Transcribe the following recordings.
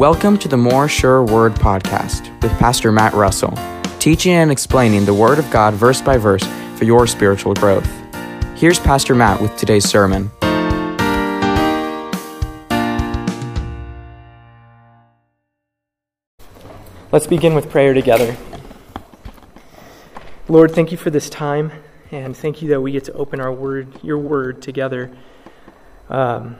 Welcome to the More Sure Word podcast with Pastor Matt Russell, teaching and explaining the Word of God verse by verse for your spiritual growth. Here's Pastor Matt with today's sermon. Let's begin with prayer together. Lord, thank you for this time, and thank you that we get to open our word, your word together. Um,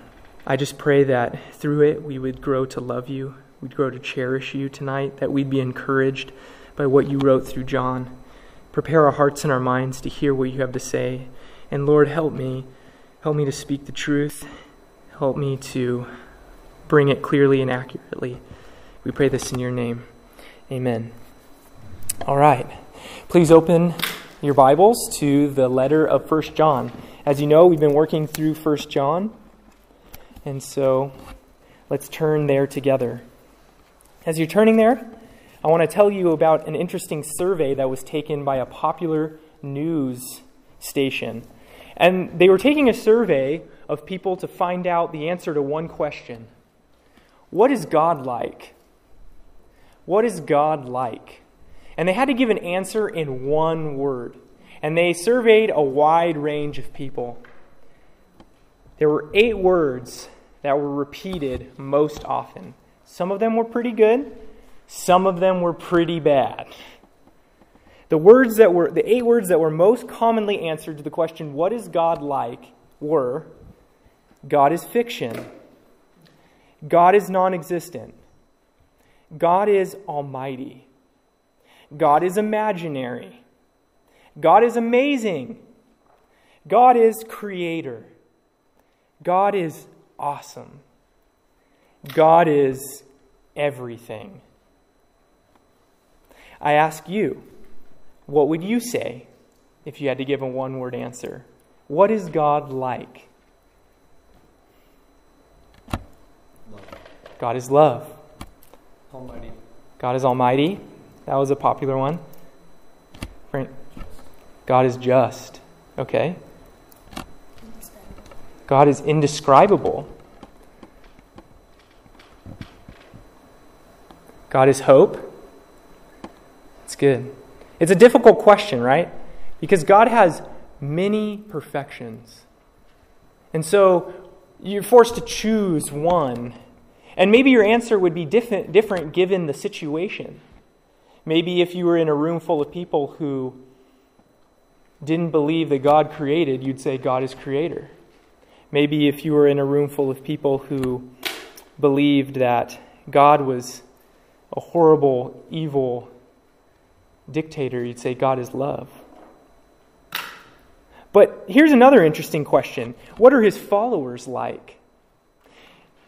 I just pray that through it we would grow to love you, we'd grow to cherish you tonight, that we'd be encouraged by what you wrote through John. Prepare our hearts and our minds to hear what you have to say. And Lord, help me. Help me to speak the truth. Help me to bring it clearly and accurately. We pray this in your name. Amen. All right. Please open your Bibles to the letter of First John. As you know, we've been working through First John. And so let's turn there together. As you're turning there, I want to tell you about an interesting survey that was taken by a popular news station. And they were taking a survey of people to find out the answer to one question What is God like? What is God like? And they had to give an answer in one word. And they surveyed a wide range of people. There were eight words that were repeated most often. Some of them were pretty good, some of them were pretty bad. The words that were the eight words that were most commonly answered to the question what is God like were God is fiction. God is non-existent. God is almighty. God is imaginary. God is amazing. God is creator. God is awesome. God is everything. I ask you, what would you say if you had to give a one word answer? What is God like? Love. God is love. Almighty. God is almighty. That was a popular one. God is just. Okay. God is indescribable. God is hope. It's good. It's a difficult question, right? Because God has many perfections. And so you're forced to choose one. And maybe your answer would be different, different given the situation. Maybe if you were in a room full of people who didn't believe that God created, you'd say God is creator. Maybe if you were in a room full of people who believed that God was a horrible, evil dictator, you'd say God is love. But here's another interesting question What are his followers like?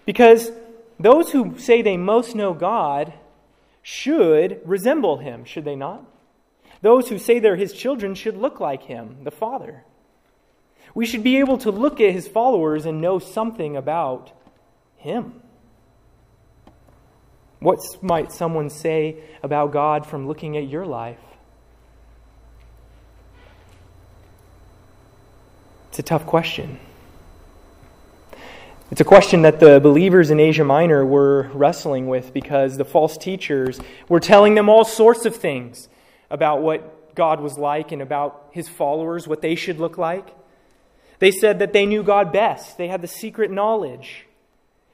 Because those who say they most know God should resemble him, should they not? Those who say they're his children should look like him, the Father. We should be able to look at his followers and know something about him. What might someone say about God from looking at your life? It's a tough question. It's a question that the believers in Asia Minor were wrestling with because the false teachers were telling them all sorts of things about what God was like and about his followers, what they should look like. They said that they knew God best, they had the secret knowledge.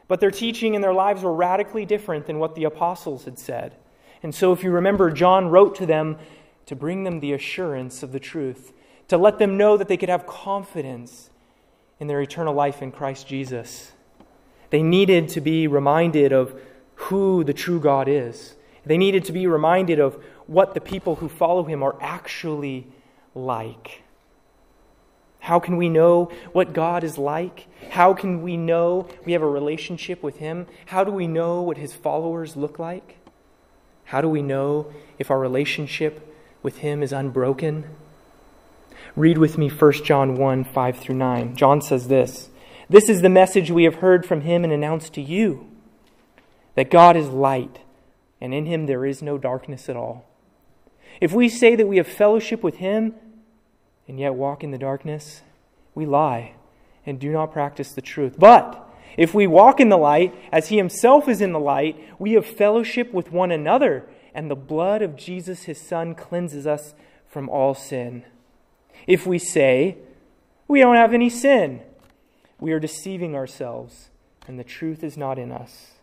But their teaching and their lives were radically different than what the apostles had said. And so, if you remember, John wrote to them to bring them the assurance of the truth, to let them know that they could have confidence in their eternal life in Christ Jesus. They needed to be reminded of who the true God is. They needed to be reminded of what the people who follow him are actually like. How can we know what God is like? How can we know we have a relationship with Him? How do we know what His followers look like? How do we know if our relationship with Him is unbroken? Read with me 1 John 1 5 through 9. John says this This is the message we have heard from Him and announced to you that God is light, and in Him there is no darkness at all. If we say that we have fellowship with Him, and yet walk in the darkness, we lie and do not practice the truth. But If we walk in the light, as he himself is in the light, we have fellowship with one another, and the blood of Jesus, his Son, cleanses us from all sin. If we say, we don't have any sin, we are deceiving ourselves, and the truth is not in us.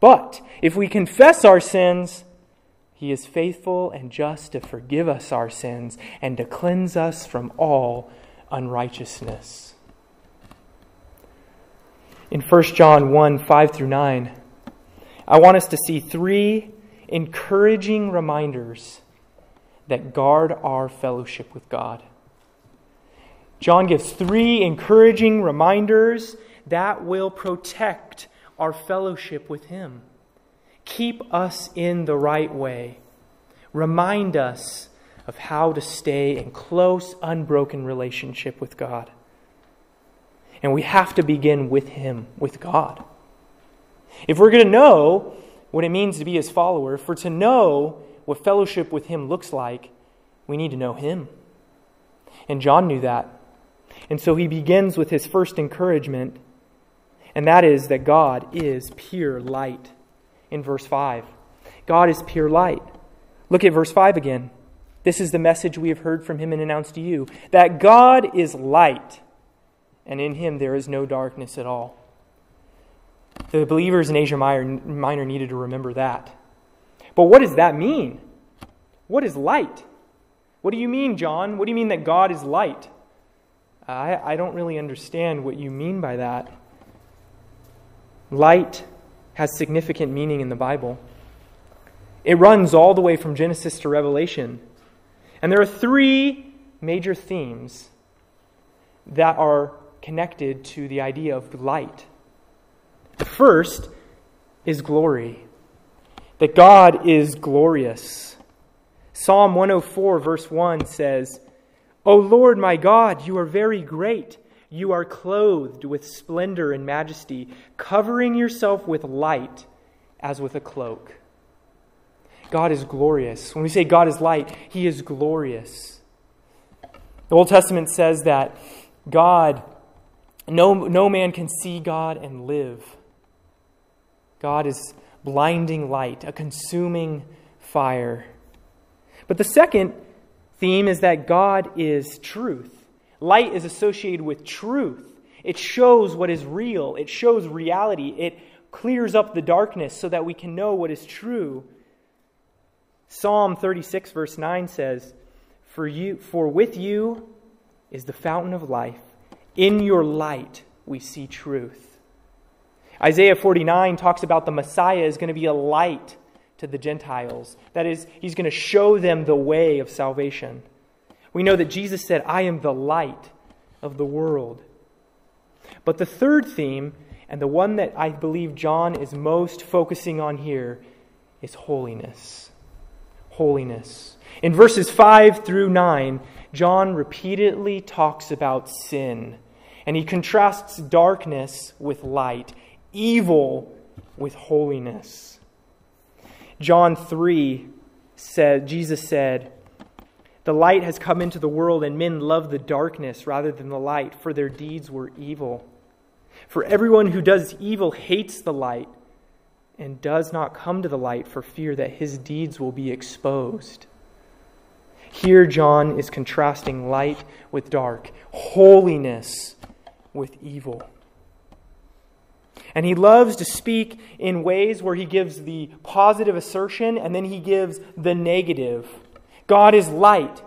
But if we confess our sins, he is faithful and just to forgive us our sins and to cleanse us from all unrighteousness. In 1 John 1 5 through 9, I want us to see three encouraging reminders that guard our fellowship with God. John gives three encouraging reminders that will protect our fellowship with Him. Keep us in the right way. Remind us of how to stay in close, unbroken relationship with God. And we have to begin with Him, with God. If we're going to know what it means to be His follower, for to know what fellowship with Him looks like, we need to know Him. And John knew that. And so he begins with his first encouragement, and that is that God is pure light in verse 5. God is pure light. Look at verse 5 again. This is the message we have heard from him and announced to you that God is light, and in him there is no darkness at all. The believers in Asia Minor needed to remember that. But what does that mean? What is light? What do you mean, John? What do you mean that God is light? I, I don't really understand what you mean by that. Light has significant meaning in the Bible. It runs all the way from Genesis to Revelation. And there are three major themes that are connected to the idea of light. The first is glory, that God is glorious. Psalm 104, verse 1 says, O Lord my God, you are very great. You are clothed with splendor and majesty, covering yourself with light as with a cloak. God is glorious. When we say God is light, He is glorious. The Old Testament says that God, no, no man can see God and live. God is blinding light, a consuming fire. But the second theme is that God is truth. Light is associated with truth. It shows what is real, it shows reality, it clears up the darkness so that we can know what is true. Psalm 36, verse 9 says, For, you, for with you is the fountain of life. In your light we see truth. Isaiah 49 talks about the Messiah is going to be a light to the Gentiles. That is, he's going to show them the way of salvation. We know that Jesus said, I am the light of the world. But the third theme, and the one that I believe John is most focusing on here, is holiness. Holiness. In verses 5 through 9, John repeatedly talks about sin, and he contrasts darkness with light, evil with holiness. John 3 said, Jesus said, The light has come into the world, and men love the darkness rather than the light, for their deeds were evil. For everyone who does evil hates the light and does not come to the light for fear that his deeds will be exposed. Here, John is contrasting light with dark, holiness with evil. And he loves to speak in ways where he gives the positive assertion and then he gives the negative. God is light,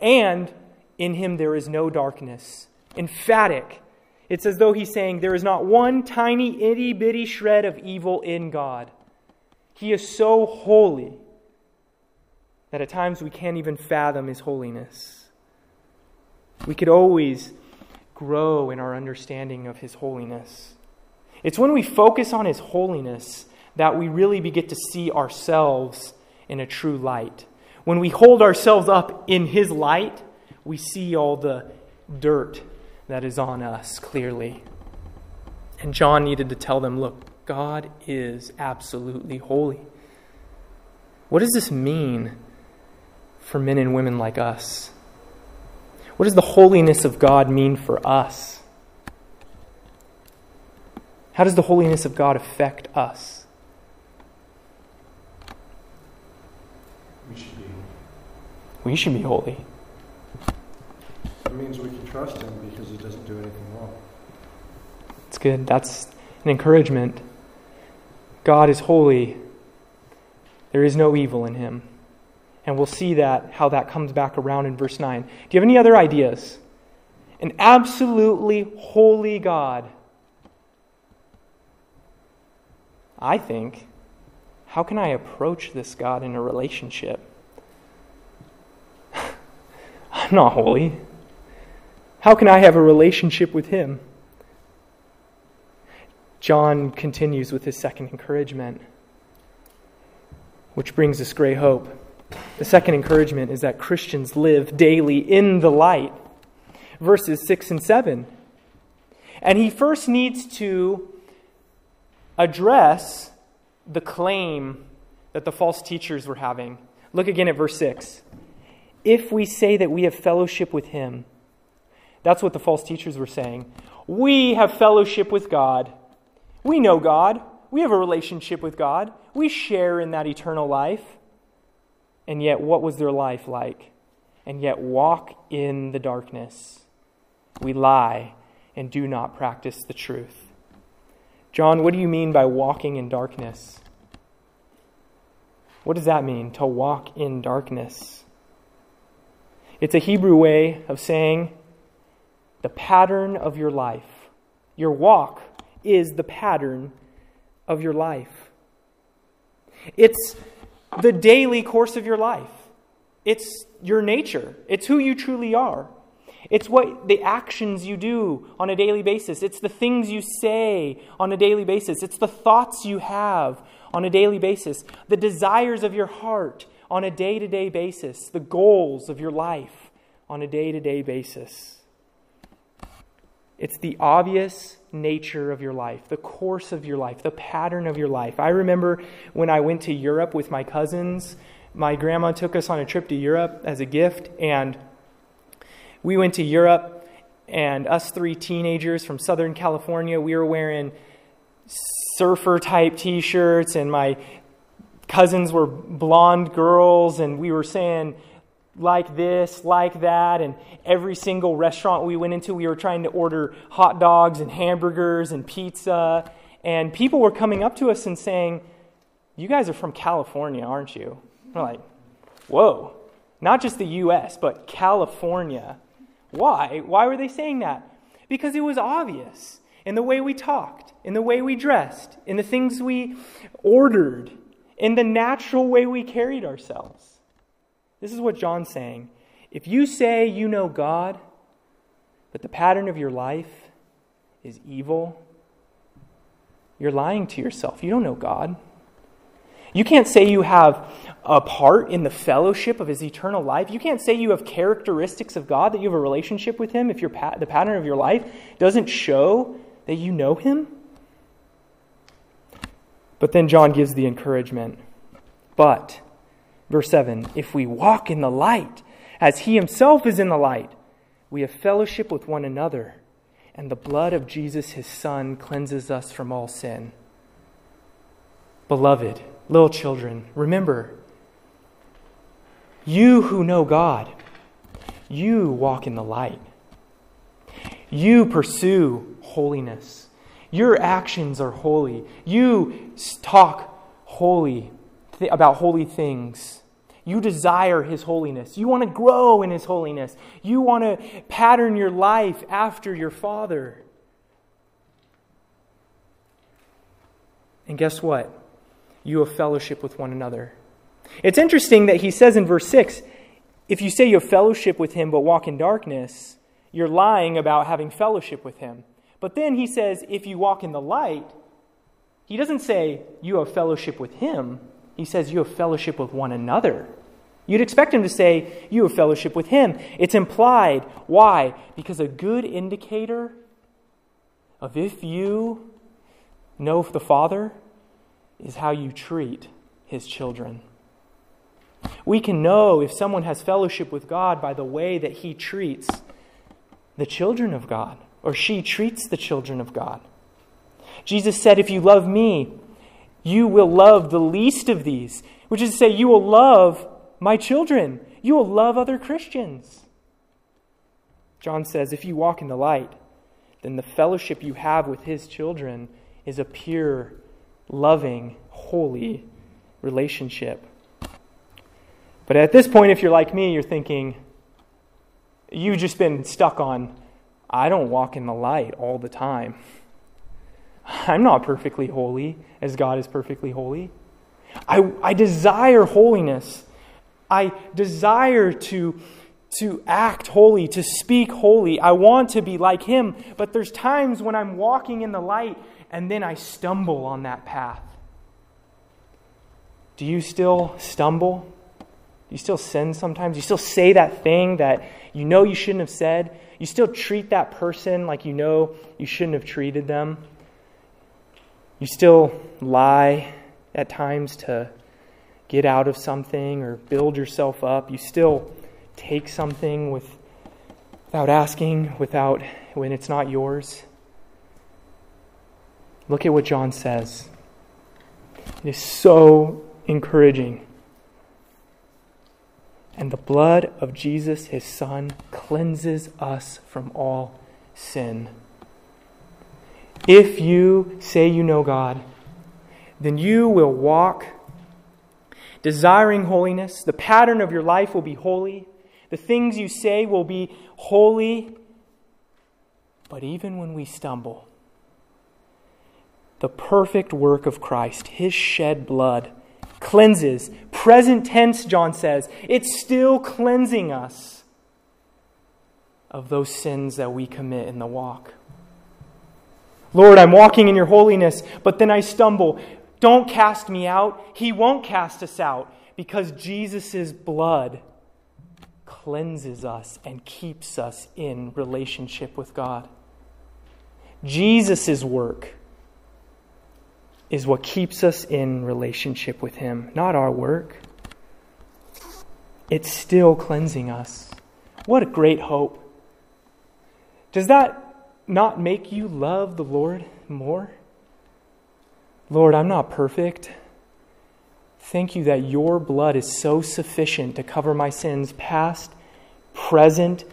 and in him there is no darkness. Emphatic. It's as though he's saying there is not one tiny, itty bitty shred of evil in God. He is so holy that at times we can't even fathom his holiness. We could always grow in our understanding of his holiness. It's when we focus on His holiness that we really begin to see ourselves in a true light. When we hold ourselves up in His light, we see all the dirt that is on us clearly. And John needed to tell them look, God is absolutely holy. What does this mean for men and women like us? What does the holiness of God mean for us? How does the holiness of God affect us? We should be. We should be holy. It means we can trust him because he doesn't do anything wrong. It's good. That's an encouragement. God is holy. There is no evil in him. And we'll see that how that comes back around in verse 9. Do you have any other ideas? An absolutely holy God. I think, how can I approach this God in a relationship? I'm not holy. How can I have a relationship with him? John continues with his second encouragement, which brings us great hope. The second encouragement is that Christians live daily in the light. Verses 6 and 7. And he first needs to address the claim that the false teachers were having. Look again at verse 6. If we say that we have fellowship with him, that's what the false teachers were saying. We have fellowship with God. We know God. We have a relationship with God. We share in that eternal life. And yet, what was their life like? And yet, walk in the darkness. We lie and do not practice the truth. John, what do you mean by walking in darkness? What does that mean, to walk in darkness? It's a Hebrew way of saying the pattern of your life. Your walk is the pattern of your life. It's the daily course of your life. It's your nature. It's who you truly are. It's what the actions you do on a daily basis. It's the things you say on a daily basis. It's the thoughts you have on a daily basis. The desires of your heart on a day to day basis. The goals of your life on a day to day basis. It's the obvious nature of your life, the course of your life, the pattern of your life. I remember when I went to Europe with my cousins, my grandma took us on a trip to Europe as a gift, and we went to Europe, and us three teenagers from Southern California, we were wearing surfer type t shirts, and my cousins were blonde girls, and we were saying, like this, like that, and every single restaurant we went into, we were trying to order hot dogs and hamburgers and pizza. And people were coming up to us and saying, You guys are from California, aren't you? We're like, Whoa, not just the US, but California. Why? Why were they saying that? Because it was obvious in the way we talked, in the way we dressed, in the things we ordered, in the natural way we carried ourselves. This is what John's saying. If you say you know God, but the pattern of your life is evil, you're lying to yourself. You don't know God. You can't say you have a part in the fellowship of his eternal life. You can't say you have characteristics of God, that you have a relationship with him if your pa- the pattern of your life doesn't show that you know him. But then John gives the encouragement. But Verse 7 If we walk in the light, as he himself is in the light, we have fellowship with one another, and the blood of Jesus, his Son, cleanses us from all sin. Beloved, little children, remember, you who know God, you walk in the light. You pursue holiness. Your actions are holy. You talk holy about holy things. You desire His holiness. You want to grow in His holiness. You want to pattern your life after your Father. And guess what? You have fellowship with one another. It's interesting that he says in verse 6 if you say you have fellowship with him but walk in darkness, you're lying about having fellowship with him. But then he says if you walk in the light, he doesn't say you have fellowship with him. He says, You have fellowship with one another. You'd expect him to say, You have fellowship with him. It's implied. Why? Because a good indicator of if you know the Father is how you treat his children. We can know if someone has fellowship with God by the way that he treats the children of God, or she treats the children of God. Jesus said, If you love me, you will love the least of these, which is to say, you will love my children. You will love other Christians. John says, If you walk in the light, then the fellowship you have with his children is a pure, loving, holy relationship. But at this point, if you're like me, you're thinking, you've just been stuck on, I don't walk in the light all the time. I'm not perfectly holy as God is perfectly holy. I, I desire holiness. I desire to, to act holy, to speak holy. I want to be like Him. But there's times when I'm walking in the light and then I stumble on that path. Do you still stumble? Do you still sin sometimes? Do you still say that thing that you know you shouldn't have said? You still treat that person like you know you shouldn't have treated them? You still lie at times to get out of something or build yourself up. You still take something with, without asking, without when it's not yours. Look at what John says. It is so encouraging. And the blood of Jesus, his Son, cleanses us from all sin. If you say you know God, then you will walk desiring holiness. The pattern of your life will be holy. The things you say will be holy. But even when we stumble, the perfect work of Christ, his shed blood, cleanses. Present tense, John says, it's still cleansing us of those sins that we commit in the walk. Lord, I'm walking in your holiness, but then I stumble. Don't cast me out. He won't cast us out because Jesus' blood cleanses us and keeps us in relationship with God. Jesus' work is what keeps us in relationship with Him, not our work. It's still cleansing us. What a great hope. Does that not make you love the Lord more? Lord, I'm not perfect. Thank you that your blood is so sufficient to cover my sins, past, present,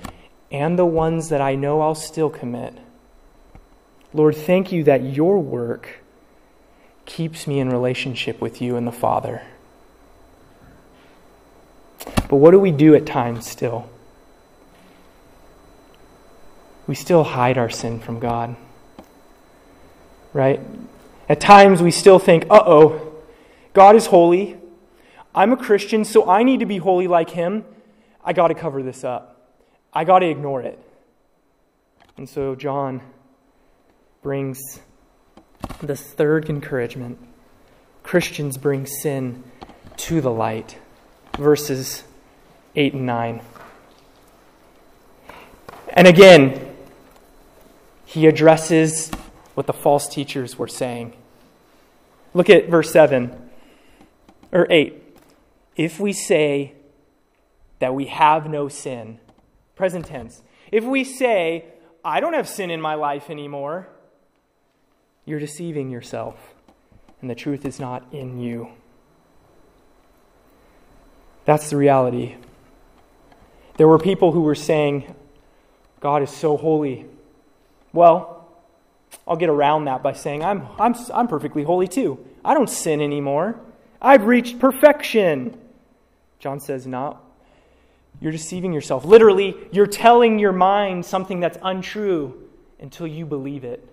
and the ones that I know I'll still commit. Lord, thank you that your work keeps me in relationship with you and the Father. But what do we do at times still? We still hide our sin from God. Right? At times we still think, uh oh, God is holy. I'm a Christian, so I need to be holy like Him. I got to cover this up. I got to ignore it. And so John brings the third encouragement Christians bring sin to the light. Verses 8 and 9. And again, he addresses what the false teachers were saying. Look at verse 7 or 8. If we say that we have no sin, present tense, if we say, I don't have sin in my life anymore, you're deceiving yourself, and the truth is not in you. That's the reality. There were people who were saying, God is so holy. Well, I'll get around that by saying, I'm, I'm, I'm perfectly holy too. I don't sin anymore. I've reached perfection. John says, Not. You're deceiving yourself. Literally, you're telling your mind something that's untrue until you believe it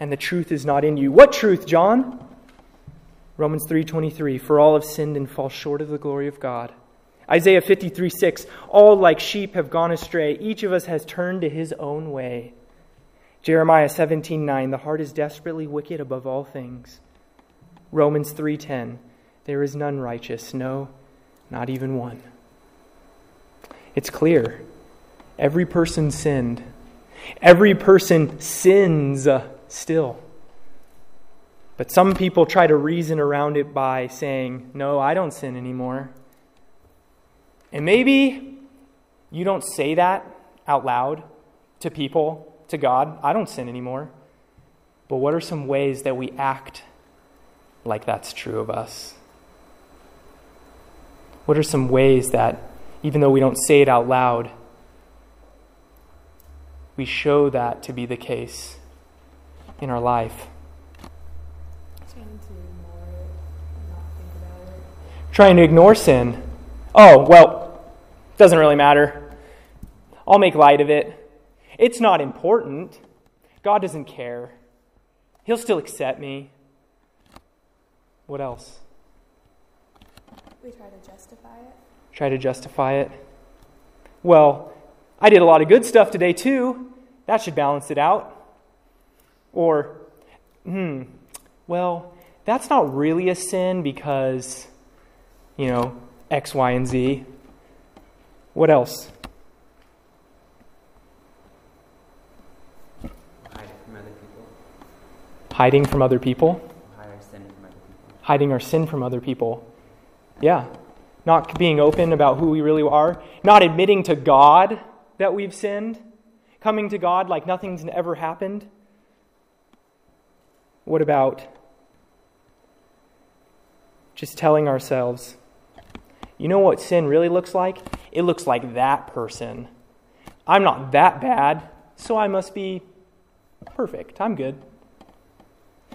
and the truth is not in you. What truth, John? Romans 3:23 For all have sinned and fall short of the glory of God. Isaiah 53 6 All like sheep have gone astray, each of us has turned to his own way. Jeremiah 17 9 The heart is desperately wicked above all things. Romans 3:10 There is none righteous, no, not even one. It's clear. Every person sinned. Every person sins still. But some people try to reason around it by saying, No, I don't sin anymore. And maybe you don't say that out loud to people, to God. I don't sin anymore. But what are some ways that we act like that's true of us? What are some ways that, even though we don't say it out loud, we show that to be the case in our life? Trying to ignore sin. Oh, well, doesn't really matter. I'll make light of it. It's not important. God doesn't care. He'll still accept me. What else? We try to justify it. Try to justify it. Well, I did a lot of good stuff today too. That should balance it out. Or, hmm, well, that's not really a sin because, you know, X, Y, and Z. What else? Hiding from other people. Hiding our sin from other people. Yeah. Not being open about who we really are. Not admitting to God that we've sinned. Coming to God like nothing's ever happened. What about just telling ourselves, you know what sin really looks like? It looks like that person. I'm not that bad, so I must be perfect. I'm good.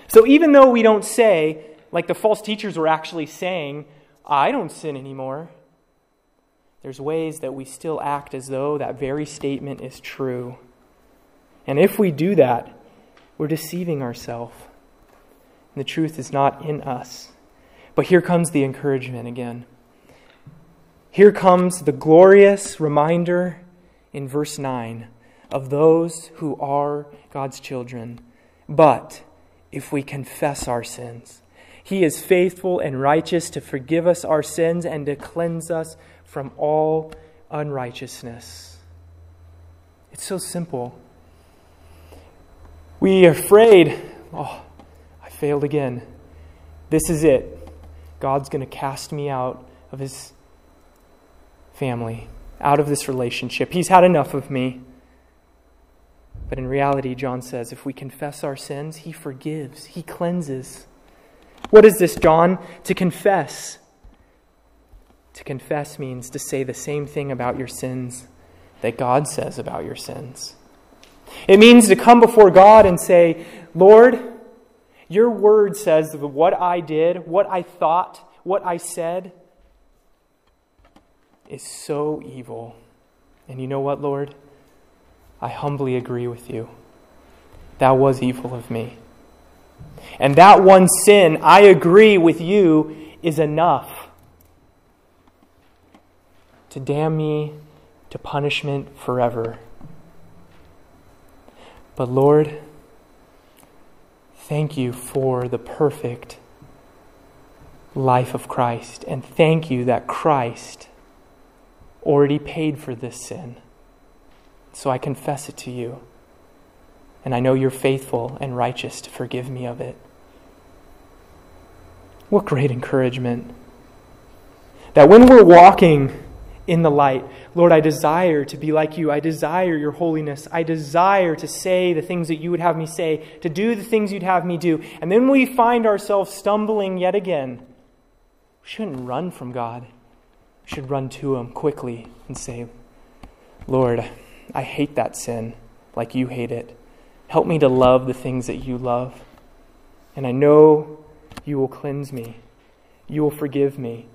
So even though we don't say, like the false teachers were actually saying, I don't sin anymore, there's ways that we still act as though that very statement is true. And if we do that, we're deceiving ourselves. The truth is not in us. But here comes the encouragement again. Here comes the glorious reminder in verse 9 of those who are God's children. But if we confess our sins. He is faithful and righteous to forgive us our sins and to cleanse us from all unrighteousness. It's so simple. We are afraid, oh, failed again. This is it. God's going to cast me out of his family, out of this relationship. He's had enough of me. But in reality, John says, if we confess our sins, he forgives, he cleanses. What is this, John? To confess. To confess means to say the same thing about your sins that God says about your sins. It means to come before God and say, Lord, your word says that what I did, what I thought, what I said is so evil. And you know what, Lord? I humbly agree with you. That was evil of me. And that one sin, I agree with you, is enough to damn me to punishment forever. But Lord, thank you for the perfect life of Christ. And thank you that Christ already paid for this sin. So I confess it to you. And I know you're faithful and righteous to forgive me of it. What great encouragement. That when we're walking in the light, Lord, I desire to be like you. I desire your holiness. I desire to say the things that you would have me say, to do the things you'd have me do. And then we find ourselves stumbling yet again. We shouldn't run from God. We should run to Him quickly and say, Lord, I hate that sin like you hate it. Help me to love the things that you love. And I know you will cleanse me. You will forgive me.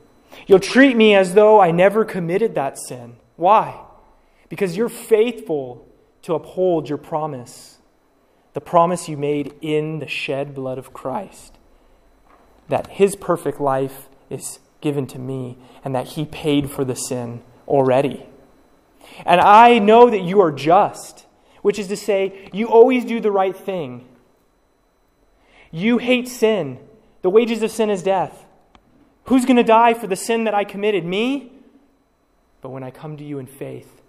You'll treat me as though I never committed that sin. Why? Because you're faithful to uphold your promise, the promise you made in the shed blood of Christ, that his perfect life is given to me and that he paid for the sin already. And I know that you are just, which is to say, you always do the right thing. You hate sin. The wages of sin is death. Who's going to die for the sin that I committed? Me? But when I come to you in faith,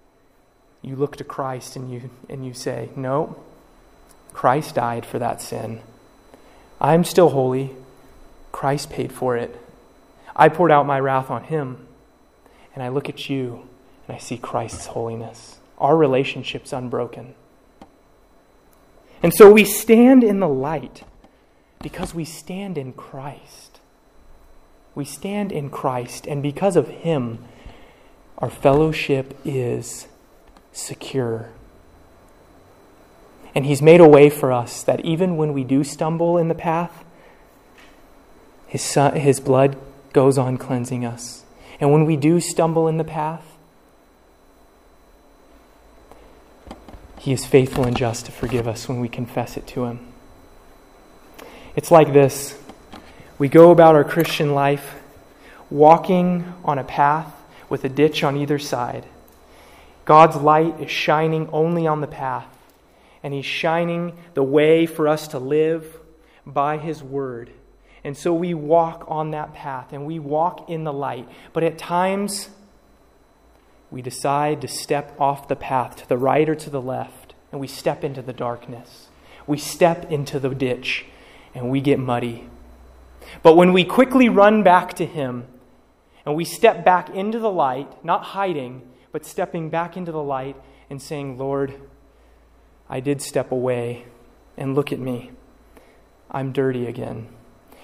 you look to Christ and you, and you say, No, Christ died for that sin. I'm still holy. Christ paid for it. I poured out my wrath on him. And I look at you and I see Christ's holiness. Our relationship's unbroken. And so we stand in the light because we stand in Christ. We stand in Christ, and because of Him, our fellowship is secure. And He's made a way for us that even when we do stumble in the path, His, son, his blood goes on cleansing us. And when we do stumble in the path, He is faithful and just to forgive us when we confess it to Him. It's like this we go about our Christian life walking on a path with a ditch on either side. God's light is shining only on the path, and He's shining the way for us to live by His Word. And so we walk on that path and we walk in the light. But at times, we decide to step off the path to the right or to the left, and we step into the darkness. We step into the ditch, and we get muddy. But when we quickly run back to Him, and we step back into the light, not hiding, but stepping back into the light and saying, Lord, I did step away, and look at me. I'm dirty again.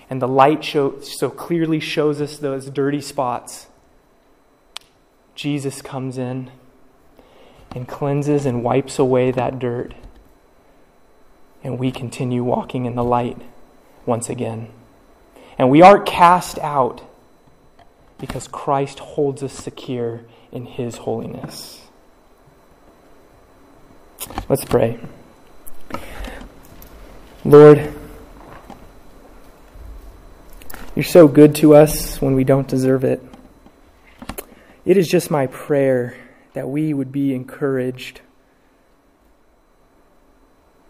And the light show, so clearly shows us those dirty spots. Jesus comes in and cleanses and wipes away that dirt. And we continue walking in the light once again. And we aren't cast out because Christ holds us secure in his holiness. Let's pray. Lord, you're so good to us when we don't deserve it. It is just my prayer that we would be encouraged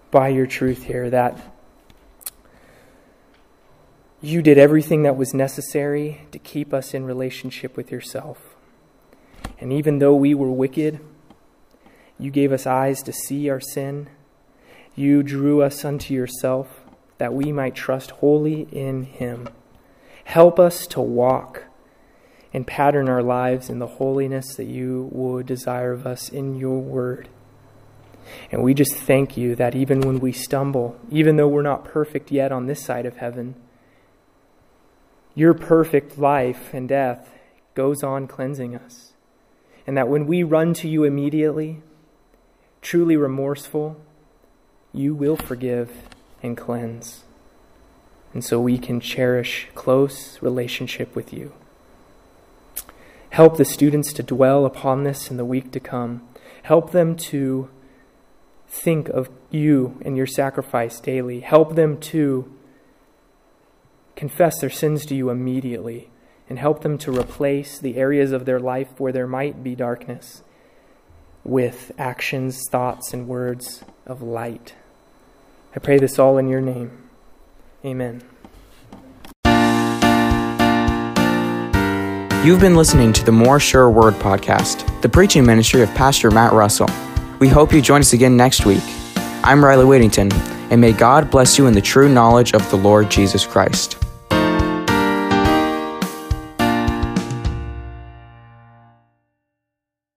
by your truth here, that you did everything that was necessary to keep us in relationship with yourself. And even though we were wicked, you gave us eyes to see our sin. You drew us unto yourself that we might trust wholly in him. Help us to walk and pattern our lives in the holiness that you would desire of us in your word. And we just thank you that even when we stumble, even though we're not perfect yet on this side of heaven, your perfect life and death goes on cleansing us. And that when we run to you immediately, truly remorseful, you will forgive and cleanse and so we can cherish close relationship with you. Help the students to dwell upon this in the week to come. Help them to think of you and your sacrifice daily. Help them to confess their sins to you immediately and help them to replace the areas of their life where there might be darkness with actions, thoughts, and words of light. I pray this all in your name. Amen. You've been listening to the More Sure Word podcast, the preaching ministry of Pastor Matt Russell. We hope you join us again next week. I'm Riley Whittington, and may God bless you in the true knowledge of the Lord Jesus Christ.